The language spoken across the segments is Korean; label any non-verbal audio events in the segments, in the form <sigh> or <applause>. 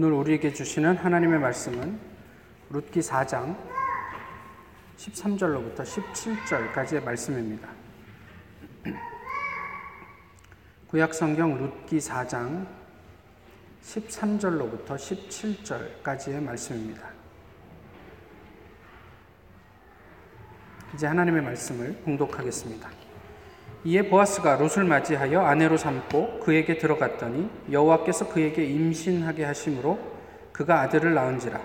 오늘 우리에게 주시는 하나님의 말씀은 룻기 4장 13절로부터 17절까지의 말씀입니다. <clears throat> 구약 성경 룻기 4장 13절로부터 17절까지의 말씀입니다. 이제 하나님의 말씀을 봉독하겠습니다. 이에 보아스가 롯을 맞이하여 아내로 삼고 그에게 들어갔더니 여호와께서 그에게 임신하게 하심으로 그가 아들을 낳은지라.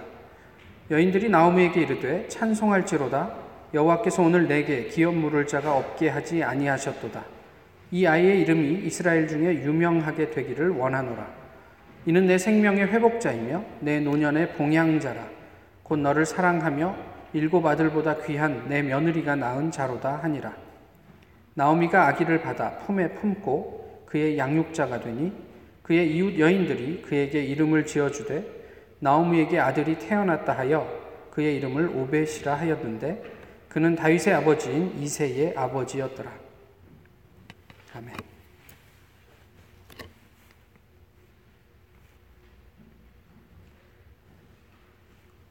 여인들이 나오미에게 이르되 찬송할지로다. 여호와께서 오늘 내게 기업 물을 자가 없게 하지 아니하셨도다. 이 아이의 이름이 이스라엘 중에 유명하게 되기를 원하노라. 이는 내 생명의 회복자이며 내 노년의 봉양자라. 곧 너를 사랑하며 일곱 아들보다 귀한 내 며느리가 낳은 자로다 하니라 나오미가 아기를 받아 품에 품고 그의 양육자가 되니 그의 이웃 여인들이 그에게 이름을 지어주되 나오미에게 아들이 태어났다 하여 그의 이름을 오벳이라 하였는데 그는 다윗의 아버지인 이세의 아버지였더라. 아멘.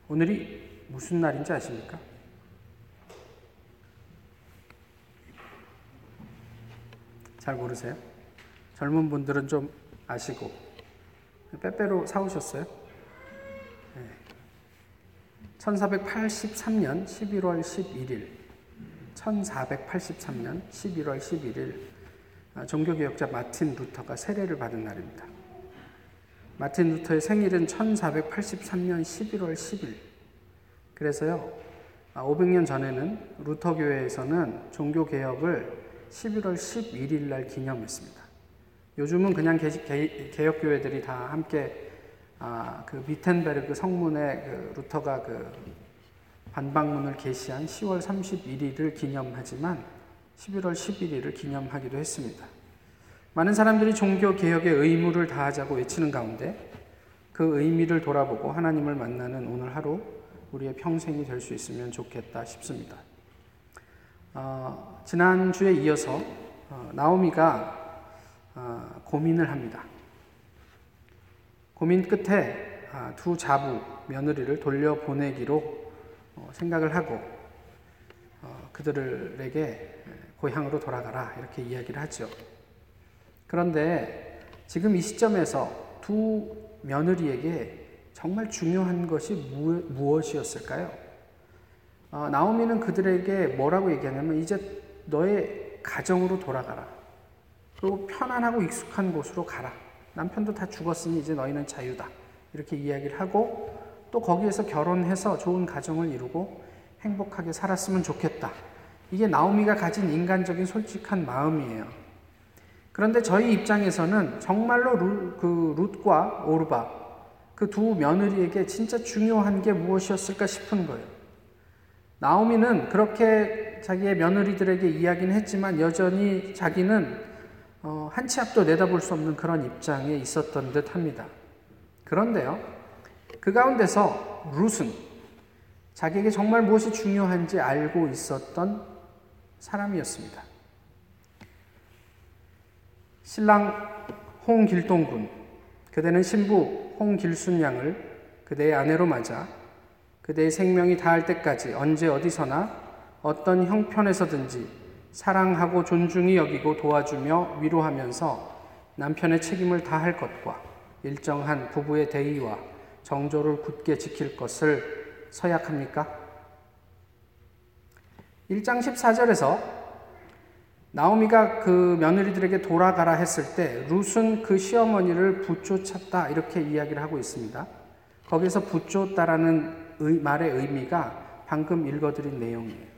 오늘이 무슨 날인지 아십니까? 잘 모르세요? 젊은 분들은 좀 아시고 빼빼로 사오셨어요? 네. 1483년 11월 11일 1483년 11월 11일 종교개혁자 마틴 루터가 세례를 받은 날입니다. 마틴 루터의 생일은 1483년 11월 10일. 그래서요, 500년 전에는 루터 교회에서는 종교 개혁을 11월 11일 날 기념했습니다. 요즘은 그냥 개혁 교회들이 다 함께 아, 그 비텐베르그 성문에 그 루터가 그 반박문을 게시한 10월 31일을 기념하지만 11월 11일을 기념하기도 했습니다. 많은 사람들이 종교 개혁의 의무를 다하자고 외치는 가운데 그 의미를 돌아보고 하나님을 만나는 오늘 하루 우리의 평생이 될 수 있으면 좋겠다 싶습니다. 어, 지난주에 이어서 어, 나오미가 어, 고민을 합니다. 고민 끝에 아, 두 자부 며느리를 돌려보내기로 어, 생각을 하고 어, 그들에게 고향으로 돌아가라 이렇게 이야기를 하죠. 그런데 지금 이 시점에서 두 며느리에게 정말 중요한 것이 무엇이었을까요? 어, 나오미는 그들에게 뭐라고 얘기하냐면 이제 너의 가정으로 돌아가라. 그리고 편안하고 익숙한 곳으로 가라. 남편도 다 죽었으니 이제 너희는 자유다. 이렇게 이야기를 하고 또 거기에서 결혼해서 좋은 가정을 이루고 행복하게 살았으면 좋겠다. 이게 나오미가 가진 인간적인 솔직한 마음이에요. 그런데 저희 입장에서는 정말로 루, 그 룻과 오르바 그 두 며느리에게 진짜 중요한 게 무엇이었을까 싶은 거예요. 나오미는 그렇게 자기의 며느리들에게 이야기는 했지만 여전히 자기는 어, 한치 앞도 내다볼 수 없는 그런 입장에 있었던 듯 합니다. 그런데요, 그 가운데서 룻은 자기에게 정말 무엇이 중요한지 알고 있었던 사람이었습니다. 신랑 홍길동군, 그대는 신부 홍길순 양을 그대의 아내로 맞아 그대의 생명이 다할 때까지 언제 어디서나 어떤 형편에서든지 사랑하고 존중히 여기고 도와주며 위로하면서 남편의 책임을 다할 것과 일정한 부부의 대의와 정조를 굳게 지킬 것을 서약합니까? 1장 14절에서 나오미가 그 며느리들에게 돌아가라 했을 때 룻은 그 시어머니를 붙쫓았다 이렇게 이야기를 하고 있습니다. 거기서 붙쫓다라는 말의 의미가 방금 읽어드린 내용이에요.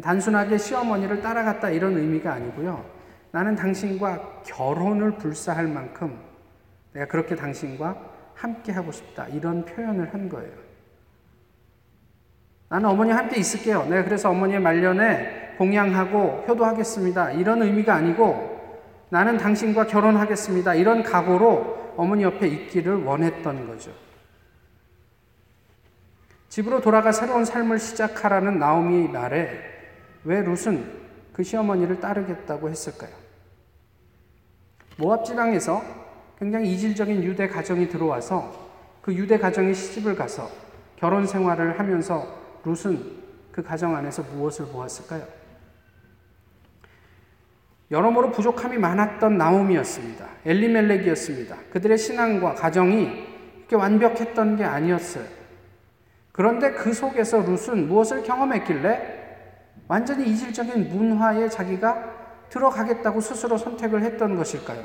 단순하게 시어머니를 따라갔다 이런 의미가 아니고요. 나는 당신과 결혼을 불사할 만큼 내가 그렇게 당신과 함께 하고 싶다. 이런 표현을 한 거예요. 나는 어머니와 함께 있을게요. 내가 그래서 어머니의 말년에 공양하고 효도하겠습니다. 이런 의미가 아니고 나는 당신과 결혼하겠습니다. 이런 각오로 어머니 옆에 있기를 원했던 거죠. 집으로 돌아가 새로운 삶을 시작하라는 나오미의 말에 왜 룻은 그 시어머니를 따르겠다고 했을까요? 모압 지방에서 굉장히 이질적인 유대 가정이 들어와서 그 유대 가정에 시집을 가서 결혼 생활을 하면서 룻은 그 가정 안에서 무엇을 보았을까요? 여러모로 부족함이 많았던 나옴이었습니다. 엘리멜렉이었습니다. 그들의 신앙과 가정이 그렇게 완벽했던 게 아니었어요. 그런데 그 속에서 룻은 무엇을 경험했길래 완전히 이질적인 문화에 자기가 들어가겠다고 스스로 선택을 했던 것일까요?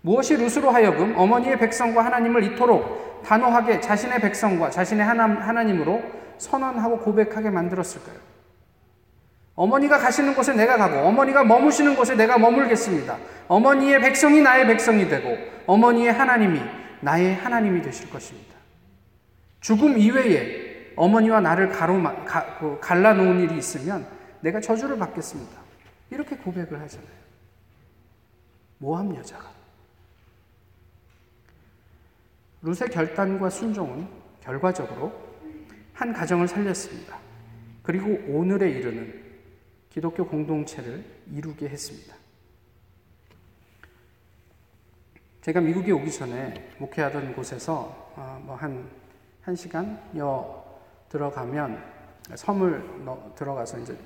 무엇이 룻으로 하여금 어머니의 백성과 하나님을 이토록 단호하게 자신의 백성과 자신의 하나 님으로 선언하고 고백하게 만들었을까요? 어머니가 가시는 곳에 내가 가고 어머니가 머무시는 곳에 내가 머물겠습니다. 어머니의 백성이 나의 백성이 되고 어머니의 하나님이 나의 하나님이 되실 것입니다. 죽음 이외에 어머니와 나를 가로, 가, 그 갈라놓은 일이 있으면 내가 저주를 받겠습니다. 이렇게 고백을 하잖아요. 모함 여자가. 룻의 결단과 순종은 결과적으로 한 가정을 살렸습니다. 그리고 오늘에 이르는 기독교 공동체를 이루게 했습니다. 제가 미국에 오기 전에 목회하던 곳에서 어, 뭐한 한 시간여 들어가면 섬을 들어가서 이제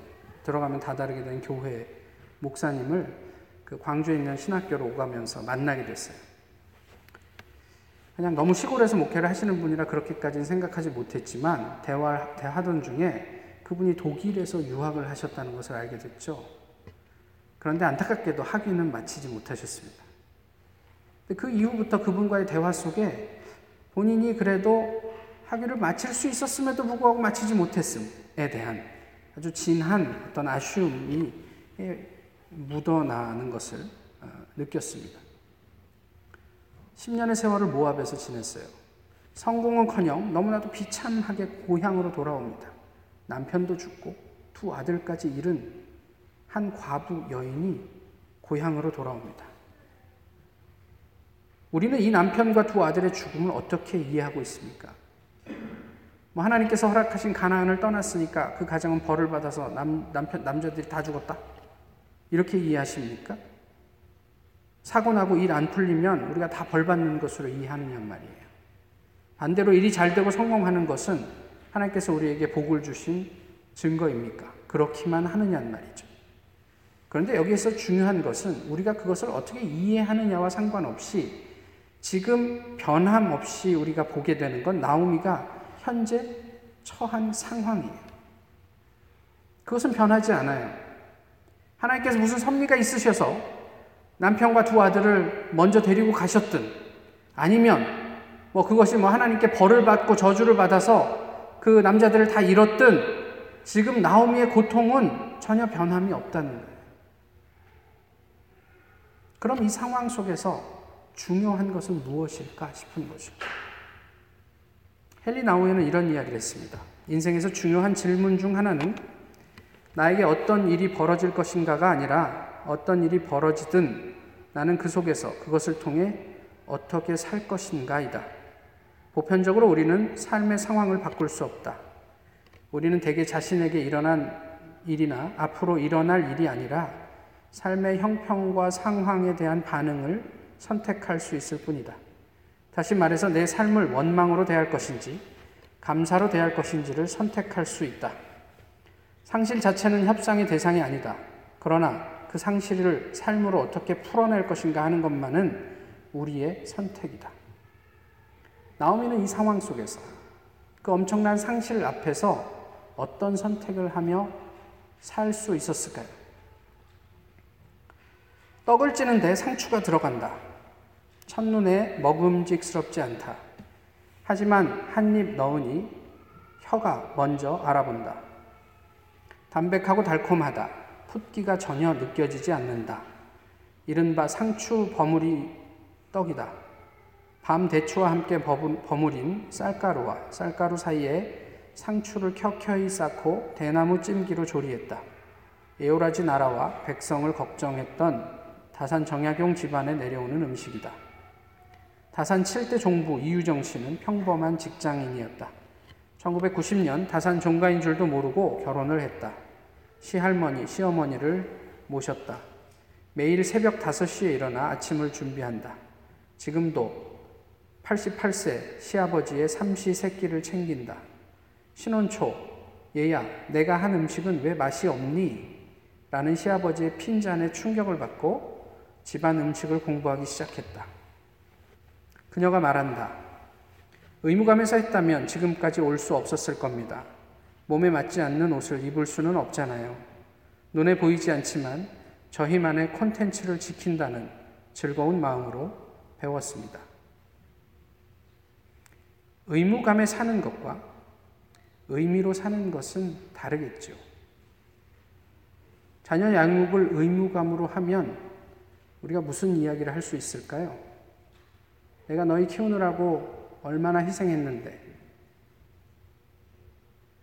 들어가면 다다르게 된 교회 목사님을 그 광주에 있는 신학교로 오가면서 만나게 됐어요. 그냥 너무 시골에서 목회를 하시는 분이라 그렇게까지는 생각하지 못했지만 대화 대하던 중에 그분이 독일에서 유학을 하셨다는 것을 알게 됐죠. 그런데 안타깝게도 학위는 마치지 못하셨습니다. 그 이후부터 그분과의 대화 속에 본인이 그래도 학위를 마칠 수 있었음에도 불구하고 마치지 못했음에 대한 아주 진한 어떤 아쉬움이 묻어나는 것을 어, 느꼈습니다. 10년의 세월을 모압에서 지냈어요. 성공은커녕 너무나도 비참하게 고향으로 돌아옵니다. 남편도 죽고 두 아들까지 잃은 한 과부 여인이 고향으로 돌아옵니다. 우리는 이 남편과 두 아들의 죽음을 어떻게 이해하고 있습니까? 뭐 하나님께서 허락하신 가나안을 떠났으니까 그 가정은 벌을 받아서 남, 남편 남자들이 다 죽었다. 이렇게 이해하십니까? 사고 나고 일 안 풀리면 우리가 다 벌 받는 것으로 이해하느냐 말이에요. 반대로 일이 잘 되고 성공하는 것은 하나님께서 우리에게 복을 주신 증거입니까? 그렇기만 하느냐 말이죠. 그런데 여기에서 중요한 것은 우리가 그것을 어떻게 이해하느냐와 상관없이 지금 변함없이 우리가 보게 되는 건 나오미가 현재 처한 상황이에요. 그것은 변하지 않아요. 하나님께서 무슨 섭리가 있으셔서 남편과 두 아들을 먼저 데리고 가셨든 아니면 뭐 그것이 뭐 하나님께 벌을 받고 저주를 받아서 그 남자들을 다 잃었든 지금 나오미의 고통은 전혀 변함이 없다는 거예요. 그럼 이 상황 속에서 중요한 것은 무엇일까 싶은 거죠. 헨리 나우에는 이런 이야기를 했습니다. 인생에서 중요한 질문 중 하나는 나에게 어떤 일이 벌어질 것인가가 아니라 어떤 일이 벌어지든 나는 그 속에서 그것을 통해 어떻게 살 것인가이다. 보편적으로 우리는 삶의 상황을 바꿀 수 없다. 우리는 대개 자신에게 일어난 일이나 앞으로 일어날 일이 아니라 삶의 형평과 상황에 대한 반응을 선택할 수 있을 뿐이다. 다시 말해서 내 삶을 원망으로 대할 것인지 감사로 대할 것인지를 선택할 수 있다. 상실 자체는 협상의 대상이 아니다. 그러나 그 상실을 삶으로 어떻게 풀어낼 것인가 하는 것만은 우리의 선택이다. 나오미는 이 상황 속에서 그 엄청난 상실 앞에서 어떤 선택을 하며 살 수 있었을까요? 떡을 찌는데 상추가 들어간다. 첫눈에 먹음직스럽지 않다. 하지만 한 입 넣으니 혀가 먼저 알아본다. 담백하고 달콤하다. 풋기가 전혀 느껴지지 않는다. 이른바 상추 버무리 떡이다. 밤 대추와 함께 버무린 쌀가루와 쌀가루 사이에 상추를 켜켜이 쌓고 대나무 찜기로 조리했다. 에오라지 나라와 백성을 걱정했던 다산 정약용 집안에 내려오는 음식이다. 다산 7대 종부 이유정 씨는 평범한 직장인이었다. 1990년 다산 종가인 줄도 모르고 결혼을 했다. 시할머니, 시어머니를 모셨다. 매일 새벽 5시에 일어나 아침을 준비한다. 지금도 88세 시아버지의 삼시 세끼를 챙긴다. 신혼 초, 얘야, 내가 한 음식은 왜 맛이 없니? 라는 시아버지의 핀잔에 충격을 받고 집안 음식을 공부하기 시작했다. 그녀가 말한다. 의무감에서 했다면 지금까지 올 수 없었을 겁니다. 몸에 맞지 않는 옷을 입을 수는 없잖아요. 눈에 보이지 않지만 저희만의 콘텐츠를 지킨다는 즐거운 마음으로 배웠습니다. 의무감에 사는 것과 의미로 사는 것은 다르겠죠. 자녀 양육을 의무감으로 하면 우리가 무슨 이야기를 할 수 있을까요? 내가 너희 키우느라고 얼마나 희생했는데.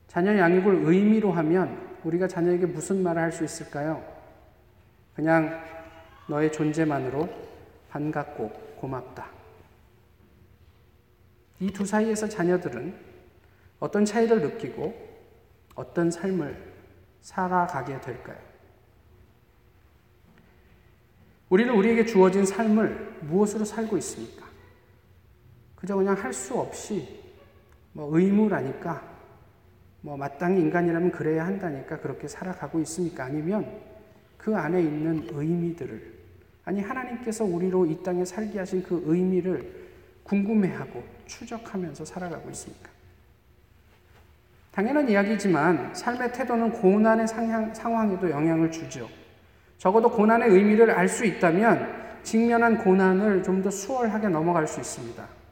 자녀 양육을 의미로 하면 우리가 자녀에게 무슨 말을 할 수 있을까요? 그냥 너의 존재만으로 반갑고 고맙다. 이 두 사이에서 자녀들은 어떤 차이를 느끼고 어떤 삶을 살아가게 될까요? 우리는 우리에게 주어진 삶을 무엇으로 살고 있습니까? 그저 그냥 할 수 없이 뭐 의무라니까 뭐 마땅히 인간이라면 그래야 한다니까 그렇게 살아가고 있습니까? 아니면 그 안에 있는 의미들을 아니 하나님께서 우리로 이 땅에 살게 하신 그 의미를 궁금해하고 추적하면서 살아가고 있습니까? 당연한 이야기지만 삶의 태도는 고난의 상황에도 영향을 주죠. 적어도 고난의 의미를 알 수 있다면 직면한 고난을 좀 더 수월하게 넘어갈 수 있습니다.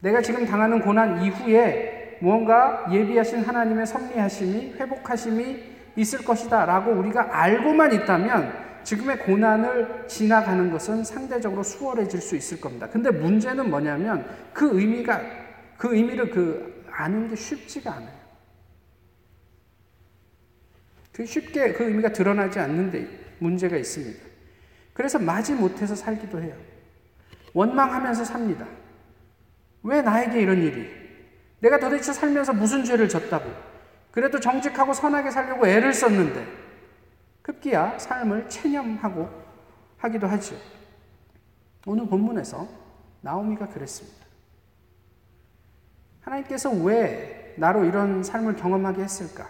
내가 지금 당하는 고난 이후에 무언가 예비하신 하나님의 섭리하심이 회복하심이 있을 것이다 라고 우리가 알고만 있다면 지금의 고난을 지나가는 것은 상대적으로 수월해질 수 있을 겁니다. 근데 문제는 뭐냐면 그 의미가 그 의미를 그 아는 게 쉽지가 않아요. 그 쉽게 그 의미가 드러나지 않는데 문제가 있습니다. 그래서 마지 못해서 살기도 해요. 원망하면서 삽니다. 왜 나에게 이런 일이? 내가 도대체 살면서 무슨 죄를 졌다고? 그래도 정직하고 선하게 살려고 애를 썼는데 급기야 삶을 체념하고 하기도 하죠. 오늘 본문에서 나오미가 그랬습니다. 하나님께서 왜 나로 이런 삶을 경험하게 했을까?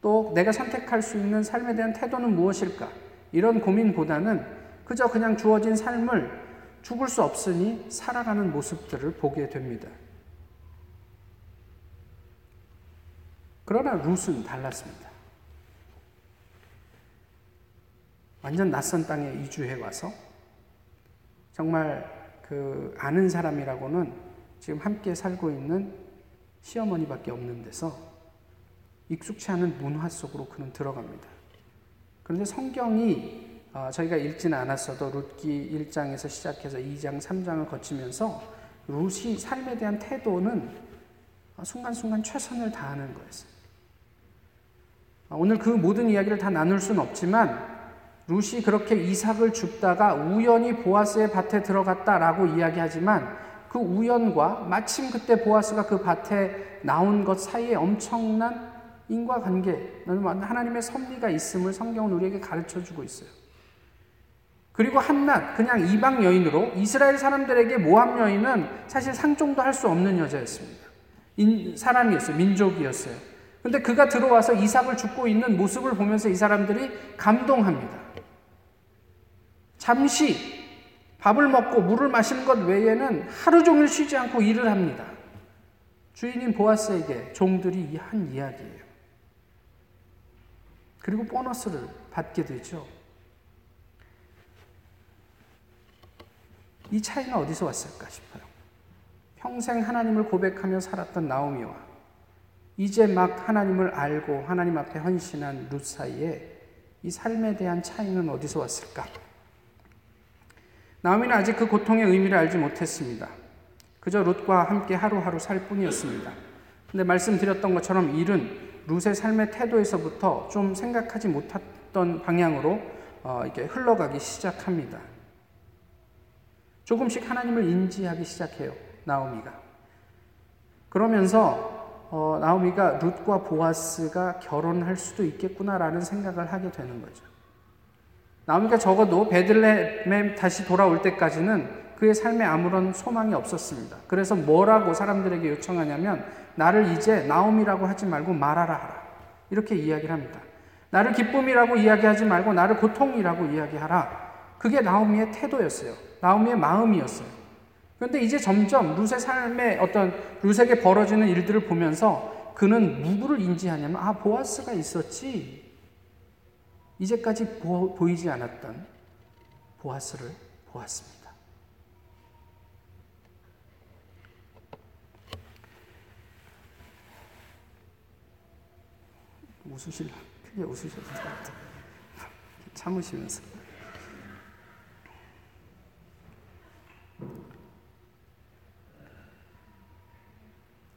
또 내가 선택할 수 있는 삶에 대한 태도는 무엇일까? 이런 고민보다는 그저 그냥 주어진 삶을 죽을 수 없으니 살아가는 모습들을 보게 됩니다. 그러나 룻은 달랐습니다. 완전 낯선 땅에 이주해 와서 정말 그 아는 사람이라고는 지금 함께 살고 있는 시어머니밖에 없는 데서 익숙치 않은 문화 속으로 그는 들어갑니다. 그런데 성경이 어, 저희가 읽지는 않았어도 룻기 1장에서 시작해서 2장, 3장을 거치면서 룻이 삶에 대한 태도는 순간순간 최선을 다하는 거였어요. 어, 오늘 그 모든 이야기를 다 나눌 수는 없지만 룻이 그렇게 이삭을 줍다가 우연히 보아스의 밭에 들어갔다라고 이야기하지만 그 우연과 마침 그때 보아스가 그 밭에 나온 것 사이에 엄청난 인과관계, 하나님의 섭리가 있음을 성경은 우리에게 가르쳐 주고 있어요. 그리고 한낱 그냥 이방 여인으로 이스라엘 사람들에게 모함 여인은 사실 상종도 할 수 없는 여자였습니다. 인, 사람이었어요. 민족이었어요. 근데 그가 들어와서 이삭을 죽고 있는 모습을 보면서 이 사람들이 감동합니다. 잠시 밥을 먹고 물을 마시는 것 외에는 하루 종일 쉬지 않고 일을 합니다. 주인인 보아스에게 종들이 한 이야기예요. 그리고 보너스를 받게 되죠. 이 차이는 어디서 왔을까 싶어요. 평생 하나님을 고백하며 살았던 나오미와 이제 막 하나님을 알고 하나님 앞에 헌신한 룻 사이에 이 삶에 대한 차이는 어디서 왔을까? 나오미는 아직 그 고통의 의미를 알지 못했습니다. 그저 룻과 함께 하루하루 살 뿐이었습니다. 근데 말씀드렸던 것처럼 일은 룻의 삶의 태도에서부터 좀 생각하지 못했던 방향으로 어, 이렇게 흘러가기 시작합니다. 조금씩 하나님을 인지하기 시작해요. 나오미가. 그러면서 어, 나오미가 룻과 보아스가 결혼할 수도 있겠구나라는 생각을 하게 되는 거죠. 나오미가 적어도 베들레헴에 다시 돌아올 때까지는 그의 삶에 아무런 소망이 없었습니다. 그래서 뭐라고 사람들에게 요청하냐면 나를 이제 나옴이라고 하지 말고 말하라 하라. 이렇게 이야기를 합니다. 나를 기쁨이라고 이야기하지 말고 나를 고통이라고 이야기하라. 그게 나오미의 태도였어요. 나오미의 마음이었어요. 그런데 이제 점점 룻의 삶에 어떤 룻에게 벌어지는 일들을 보면서 그는 누구를 인지하냐면 아 보아스가 있었지. 이제까지 보, 보이지 않았던 보아스를 보았습니다. 웃으실라 크게 웃으셔도 됩니다. <laughs> 참으시면서.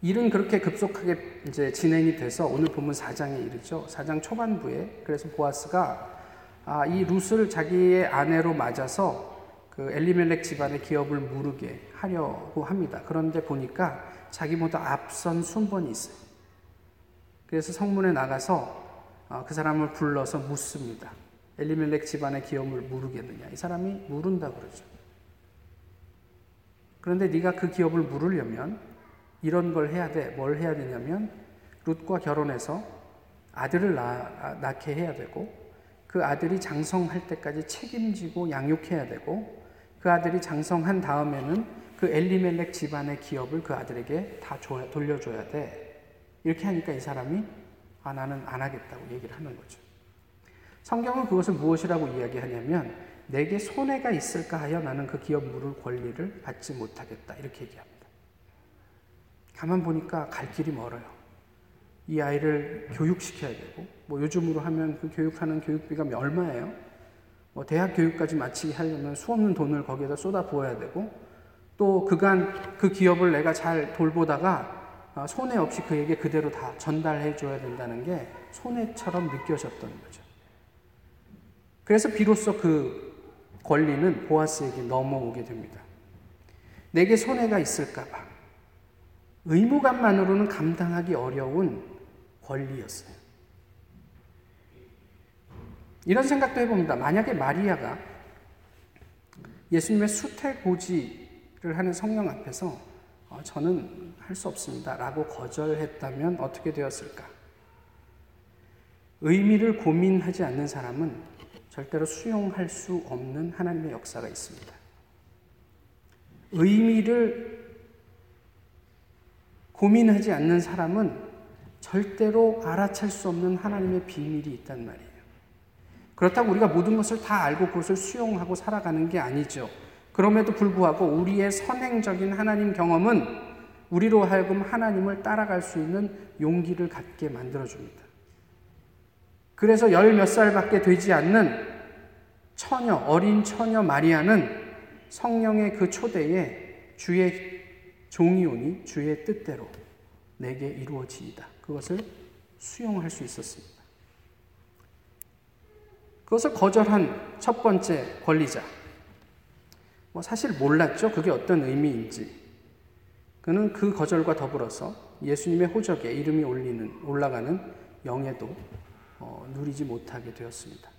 일은 그렇게 급속하게 이제 진행이 돼서 오늘 본문 4장에 이르죠. 4장 초반부에 그래서 보아스가 아, 이 룻을 자기의 아내로 맞아서 그 엘리멜렉 집안의 기업을 무르게 하려고 합니다. 그런데 보니까 자기보다 앞선 순번이 있어요. 그래서 성문에 나가서 어, 그 사람을 불러서 묻습니다. 엘리멜렉 집안의 기업을 무르겠느냐? 이 사람이 무른다 그러죠. 그런데 네가 그 기업을 물으려면 이런 걸 해야 돼. 뭘 해야 되냐면 룻과 결혼해서 아들을 낳, 낳게 해야 되고 그 아들이 장성할 때까지 책임지고 양육해야 되고 그 아들이 장성한 다음에는 그 엘리멜렉 집안의 기업을 그 아들에게 다 줘야, 돌려줘야 돼. 이렇게 하니까 이 사람이 아 나는 안 하겠다고 얘기를 하는 거죠. 성경은 그것을 무엇이라고 이야기하냐면 내게 손해가 있을까 하여 나는 그 기업 물을 권리를 받지 못하겠다 이렇게 얘기합니다. 가만 보니까 갈 길이 멀어요. 이 아이를 교육시켜야 되고, 뭐 요즘으로 하면 그 교육하는 교육비가 얼마예요? 뭐 대학 교육까지 마치게 하려면 수없는 돈을 거기에다 쏟아 부어야 되고, 또 그간 그 기업을 내가 잘 돌보다가 아, 손해 없이 그에게 그대로 다 전달해 줘야 된다는 게 손해처럼 느껴졌던 거죠. 그래서 비로소 그 권리는 보아스에게 넘어오게 됩니다. 내게 손해가 있을까봐. 의무감만으로는 감당하기 어려운 권리였어요. 이런 생각도 해봅니다. 만약에 마리아가 예수님의 수태고지를 하는 성령 앞에서 어, 저는 할 수 없습니다. 라고 거절했다면 어떻게 되었을까? 의미를 고민하지 않는 사람은 절대로 수용할 수 없는 하나님의 역사가 있습니다. 의미를 고민하지 않는 사람은 절대로 알아챌 수 없는 하나님의 비밀이 있단 말이에요. 그렇다고 우리가 모든 것을 다 알고 그것을 수용하고 살아가는 게 아니죠. 그럼에도 불구하고 우리의 선행적인 하나님 경험은 우리로 하여금 하나님을 따라갈 수 있는 용기를 갖게 만들어줍니다. 그래서 열 몇 살밖에 되지 않는 처녀, 어린 처녀 마리아는 성령의 그 초대에 주의 종이 오니 주의 뜻대로 내게 이루어지이다. 그것을 수용할 수 있었습니다. 그것을 거절한 첫 번째 권리자. 뭐 사실 몰랐죠. 그게 어떤 의미인지. 그는 그 거절과 더불어서 예수님의 호적에 이름이 올리는, 올라가는 영예도 어, 누리지 못하게 되었습니다.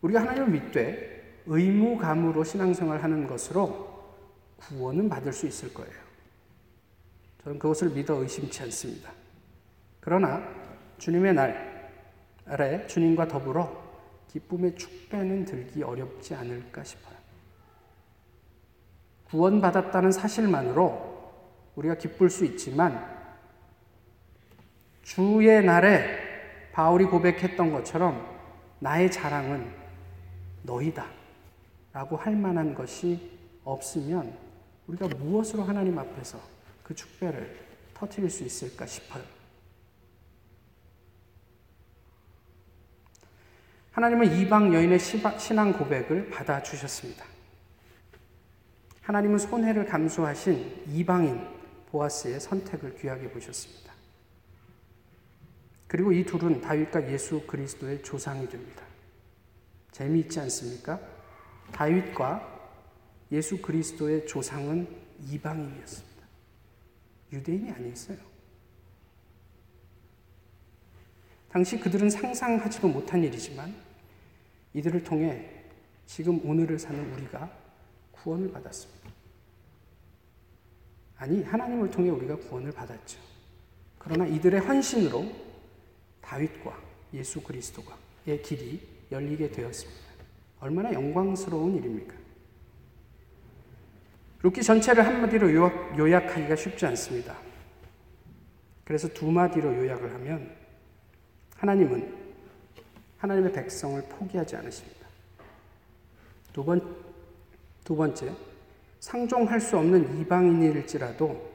우리가 하나님을 믿되 의무감으로 신앙생활 하는 것으로 구원은 받을 수 있을 거예요. 저는 그것을 믿어 의심치 않습니다. 그러나 주님의 날에 주님과 더불어 기쁨의 축배는 들기 어렵지 않을까 싶어요. 구원받았다는 사실만으로 우리가 기쁠 수 있지만 주의 날에 바울이 고백했던 것처럼 나의 자랑은 너희다 라고 할 만한 것이 없으면 우리가 무엇으로 하나님 앞에서 그 축배를 터뜨릴 수 있을까 싶어요. 하나님은 이방 여인의 신앙 고백을 받아주셨습니다. 하나님은 손해를 감수하신 이방인 보아스의 선택을 귀하게 보셨습니다. 그리고 이 둘은 다윗과 예수 그리스도의 조상이 됩니다. 재미있지 않습니까? 다윗과 예수 그리스도의 조상은 이방인이었습니다. 유대인이 아니었어요. 당시 그들은 상상하지도 못한 일이지만 이들을 통해 지금 오늘을 사는 우리가 구원을 받았습니다. 아니, 하나님을 통해 우리가 구원을 받았죠. 그러나 이들의 헌신으로 다윗과 예수 그리스도가의 길이 열리게 되었습니다. 얼마나 영광스러운 일입니까? 룻기 전체를 한마디로 요약, 하기가 쉽지 않습니다. 그래서 두 마디로 요약을 하면 하나님은 하나님의 백성을 포기하지 않으십니다. 두 번, 두 번째, 상종할 수 없는 이방인일지라도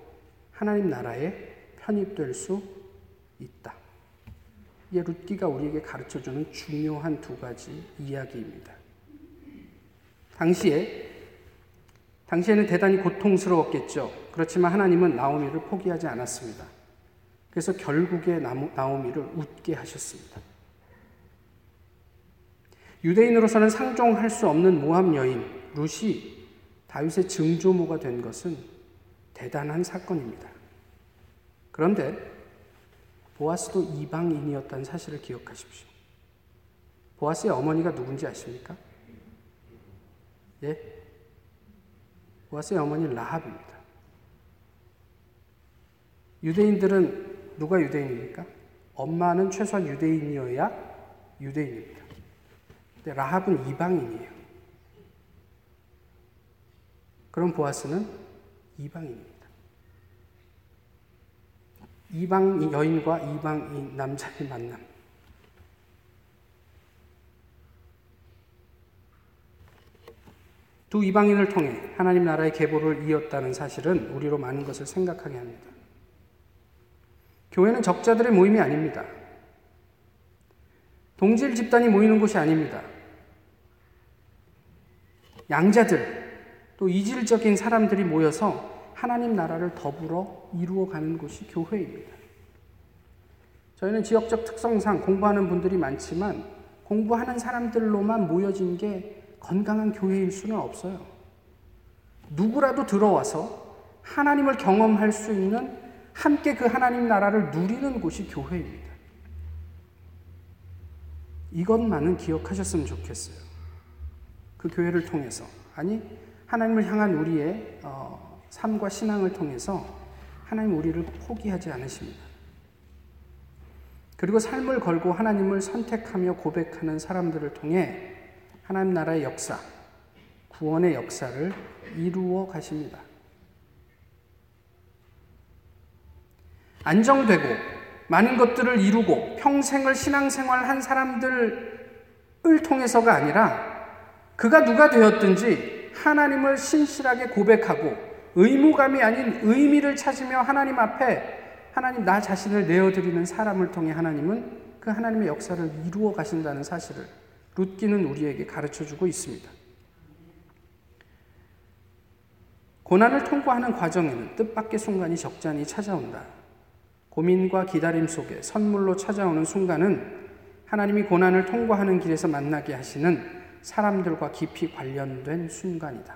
하나님 나라에 편입될 수 있다. 이게 룻기가 우리에게 가르쳐 주는 중요한 두 가지 이야기입니다. 당시에 당시에는 대단히 고통스러웠겠죠. 그렇지만 하나님은 나오미를 포기하지 않았습니다. 그래서 결국에 나오미를 웃게 하셨습니다. 유대인으로서는 상종할 수 없는 모함 여인 룻이 다윗의 증조모가 된 것은 대단한 사건입니다. 그런데 보아스도 이방인이었다는 사실을 기억하십시오. 보아스의 어머니가 누군지 아십니까? 예? 보아스의 어머니 라합입니다. 유대인들은 누가 유대인입니까? 엄마는 최소한 유대인이어야 유대인입니다. 근데 라합은 이방인이에요. 그럼 보아스는 이방인입니다. 이방 여인과 이방인 남자의 만남. 두 이방인을 통해 하나님 나라의 계보를 이었다는 사실은 우리로 많은 것을 생각하게 합니다. 교회는 적자들의 모임이 아닙니다. 동질 집단이 모이는 곳이 아닙니다. 양자들, 또 이질적인 사람들이 모여서 하나님 나라를 더불어 이루어가는 곳이 교회입니다. 저희는 지역적 특성상 공부하는 분들이 많지만 공부하는 사람들로만 모여진 게 건강한 교회일 수는 없어요. 누구라도 들어와서 하나님을 경험할 수 있는 함께 그 하나님 나라를 누리는 곳이 교회입니다. 이것만은 기억하셨으면 좋겠어요. 그 교회를 통해서. 아니, 하나님을 향한 우리의 어, 삶과 신앙을 통해서 하나님 우리를 포기하지 않으십니다. 그리고 삶을 걸고 하나님을 선택하며 고백하는 사람들을 통해 하나님 나라의 역사, 구원의 역사를 이루어 가십니다. 안정되고 많은 것들을 이루고 평생을 신앙생활 한 사람들을 통해서가 아니라 그가 누가 되었든지 하나님을 신실하게 고백하고 의무감이 아닌 의미를 찾으며 하나님 앞에 하나님 나 자신을 내어드리는 사람을 통해 하나님은 그 하나님의 역사를 이루어 가신다는 사실을 룻기는 우리에게 가르쳐 주고 있습니다. 고난을 통과하는 과정에는 뜻밖의 순간이 적잖이 찾아온다. 고민과 기다림 속에 선물로 찾아오는 순간은 하나님이 고난을 통과하는 길에서 만나게 하시는 사람들과 깊이 관련된 순간이다.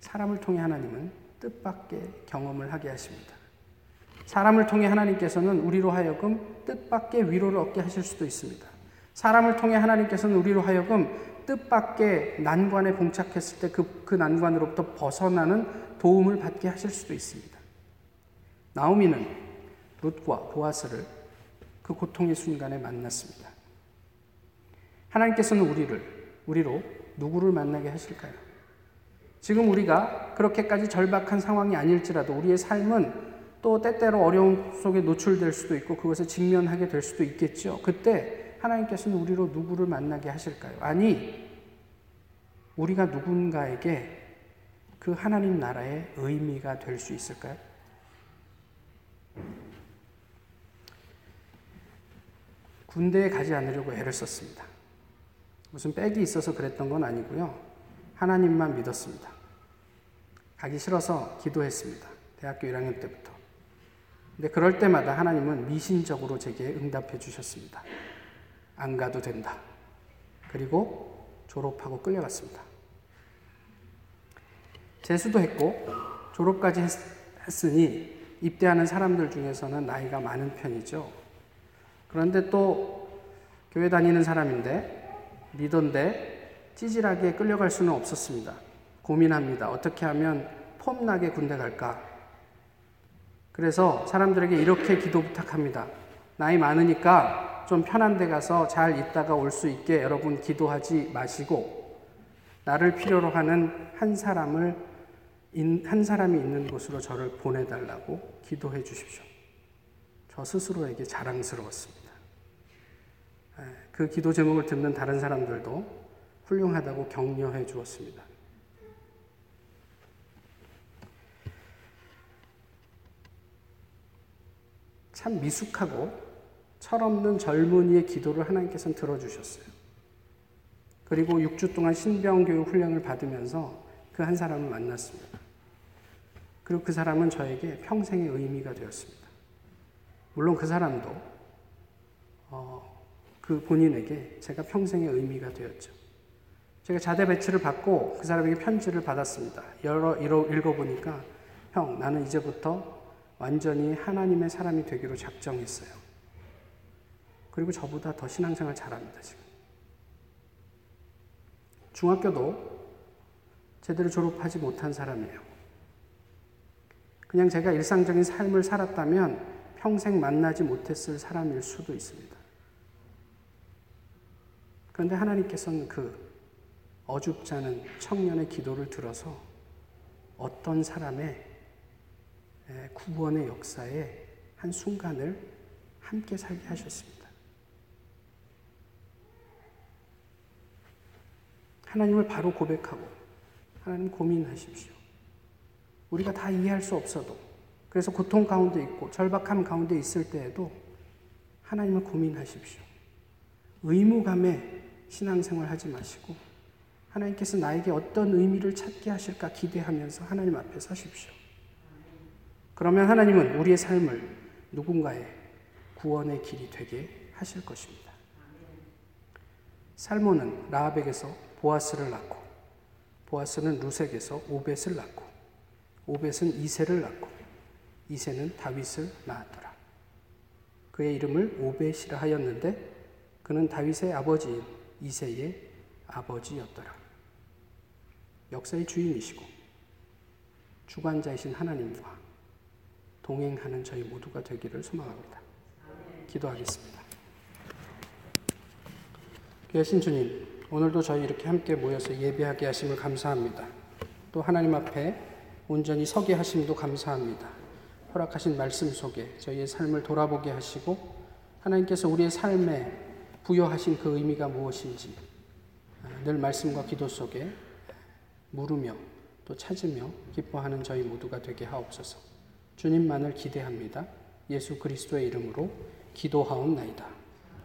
사람을 통해 하나님은 뜻밖의 경험을 하게 하십니다. 사람을 통해 하나님께서는 우리로 하여금 뜻밖의 위로를 얻게 하실 수도 있습니다. 사람을 통해 하나님께서는 우리로 하여금 뜻밖의 난관에 봉착했을 때 그, 그 난관으로부터 벗어나는 도움을 받게 하실 수도 있습니다. 나오미는 룻과 보아스를 그 고통의 순간에 만났습니다. 하나님께서는 우리를, 우리로 누구를 만나게 하실까요? 지금 우리가 그렇게까지 절박한 상황이 아닐지라도 우리의 삶은 또 때때로 어려움 속에 노출될 수도 있고 그것을 직면하게 될 수도 있겠죠. 그때 하나님께서는 우리로 누구를 만나게 하실까요? 아니, 우리가 누군가에게 그 하나님 나라의 의미가 될 수 있을까요? 군대에 가지 않으려고 애를 썼습니다. 무슨 백이 있어서 그랬던 건 아니고요. 하나님만 믿었습니다. 가기 싫어서 기도했습니다. 대학교 1학년 때부터. 근데 그럴 때마다 하나님은 미신적으로 제게 응답해 주셨습니다. 안 가도 된다. 그리고 졸업하고 끌려갔습니다. 재수도 했고 졸업까지 했, 했으니 입대하는 사람들 중에서는 나이가 많은 편이죠. 그런데 또 교회 다니는 사람인데 리더인데 찌질하게 끌려갈 수는 없었습니다. 고민합니다. 어떻게 하면 폼나게 군대 갈까? 그래서 사람들에게 이렇게 기도 부탁합니다. 나이 많으니까 좀 편한 데 가서 잘 있다가 올 수 있게 여러분 기도하지 마시고 나를 필요로 하는 한 사람을 한 사람이 있는 곳으로 저를 보내달라고 기도해 주십시오. 저 스스로에게 자랑스러웠습니다. 그 기도 제목을 듣는 다른 사람들도 훌륭하다고 격려해 주었습니다. 참 미숙하고 철없는 젊은이의 기도를 하나님께서는 들어주셨어요. 그리고 6주 동안 신병교육 훈련을 받으면서 그 한 사람을 만났습니다. 그리고 그 사람은 저에게 평생의 의미가 되었습니다. 물론 그 사람도 어, 그 본인에게 제가 평생의 의미가 되었죠. 제가 자대 배치를 받고 그 사람에게 편지를 받았습니다. 여러 읽어보니까 형 나는 이제부터 완전히 하나님의 사람이 되기로 작정했어요. 그리고 저보다 더 신앙생활 잘합니다, 지금. 중학교도 제대로 졸업하지 못한 사람이에요. 그냥 제가 일상적인 삶을 살았다면 평생 만나지 못했을 사람일 수도 있습니다. 그런데 하나님께서는 그 어줍지 않은 청년의 기도를 들어서 어떤 사람의 구원의 역사의 한 순간을 함께 살게 하셨습니다. 하나님을 바로 고백하고 하나님 고민하십시오. 우리가 다 이해할 수 없어도 그래서 고통 가운데 있고 절박함 가운데 있을 때에도 하나님을 고민하십시오. 의무감에 신앙생활 하지 마시고 하나님께서 나에게 어떤 의미를 찾게 하실까 기대하면서 하나님 앞에 서십시오. 그러면 하나님은 우리의 삶을 누군가의 구원의 길이 되게 하실 것입니다. 살모는 라합에게서 보아스를 낳고 보아스는 루색에서 오벳을 낳고 오벳은 이세를 낳고 이세는 다윗을 낳았더라. 그의 이름을 오벳이라 하였는데 그는 다윗의 아버지인 이세의 아버지였더라. 역사의 주인이시고 주관자이신 하나님과 동행하는 저희 모두가 되기를 소망합니다. 기도하겠습니다. 귀하신 주님, 오늘도 저희 이렇게 함께 모여서 예배하게 하심을 감사합니다. 또 하나님 앞에 온전히 서게 하심도 감사합니다. 허락하신 말씀 속에 저희의 삶을 돌아보게 하시고 하나님께서 우리의 삶에 부여하신 그 의미가 무엇인지 늘 말씀과 기도 속에 물으며 또 찾으며 기뻐하는 저희 모두가 되게 하옵소서. 주님만을 기대합니다. 예수 그리스도의 이름으로 기도하옵나이다.